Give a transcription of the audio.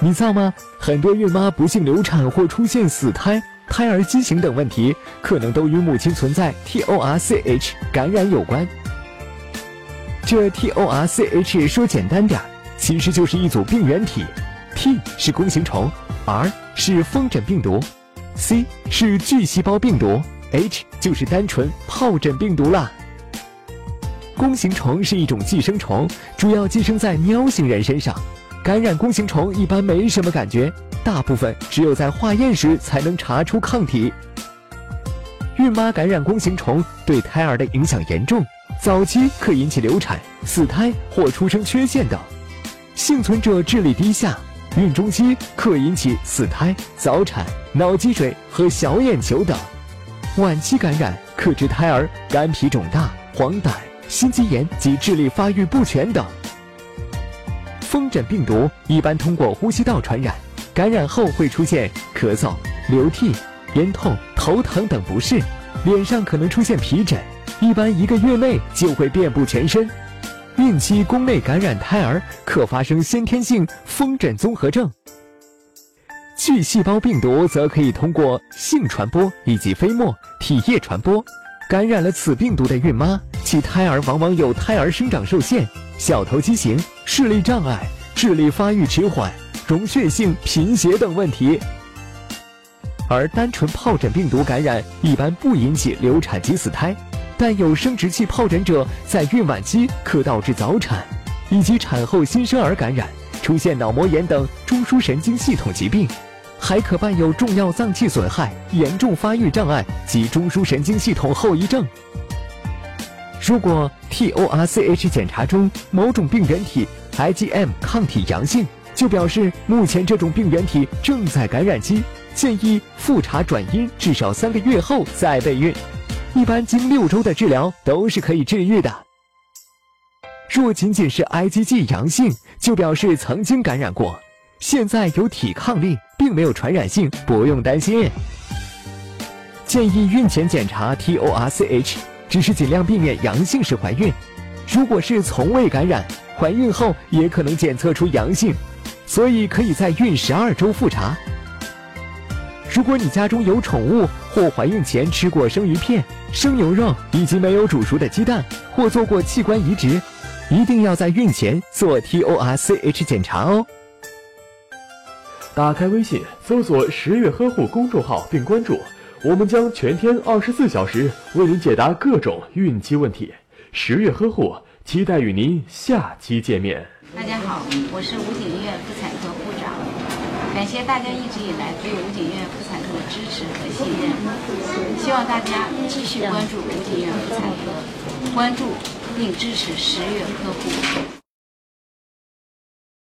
你知道吗？很多孕妈不幸流产或出现死胎、胎儿畸形等问题，可能都与母亲存在 TORCH 感染有关。这 TORCH 说简单点，其实就是一组病原体，T 是弓形虫，R 是风疹病毒，C 是巨细胞病毒，H 就是单纯疱疹病毒啦。弓形虫是一种寄生虫，主要寄生在喵星人身上。感染弓形虫一般没什么感觉，大部分只有在化验时才能查出抗体。孕妈感染弓形虫对胎儿的影响严重，早期可引起流产、死胎或出生缺陷等；幸存者智力低下，孕中期可引起死胎、早产、脑积水和小眼球等；晚期感染可致胎儿肝脾肿大、黄疸、心肌炎及智力发育不全等。风疹病毒一般通过呼吸道传染，感染后会出现咳嗽、流涕、咽痛、头疼等不适，脸上可能出现皮疹，一般一个月内就会遍布全身。孕期宫内感染胎儿可发生先天性风疹综合症。巨细胞病毒则可以通过性传播以及飞沫、体液传播。感染了此病毒的孕妈，其胎儿往往有胎儿生长受限、小头畸形。视力障碍、智力发育迟缓、溶血性贫血等问题，而单纯疱疹病毒感染一般不引起流产及死胎，但有生殖器疱疹者在孕晚期可导致早产，以及产后新生儿感染出现脑膜炎等中枢神经系统疾病，还可伴有重要脏器损害、严重发育障碍及中枢神经系统后遗症。如果 TORCH 检查中某种病原体 IgM 抗体阳性，就表示目前这种病原体正在感染期，建议复查转阴，至少三个月后再备孕。一般经六周的治疗都是可以治愈的。若仅仅是 IgG 阳性，就表示曾经感染过，现在有抵抗力，并没有传染性，不用担心。建议孕前检查 TORCH。只是尽量避免阳性时怀孕，如果是从未感染，怀孕后也可能检测出阳性，所以可以在孕十二周复查。如果你家中有宠物或怀孕前吃过生鱼片、生牛肉以及没有煮熟的鸡蛋，或做过器官移植，一定要在孕前做 TORCH 检查哦。打开微信，搜索“十月呵护”公众号并关注。我们将全天二十四小时为您解答各种孕期问题。十月呵护，期待与您下期见面。大家好，我是武警医院妇产科部长，感谢大家一直以来对武警医院妇产科的支持和信任，希望大家继续关注武警医院妇产科，关注并支持十月呵护。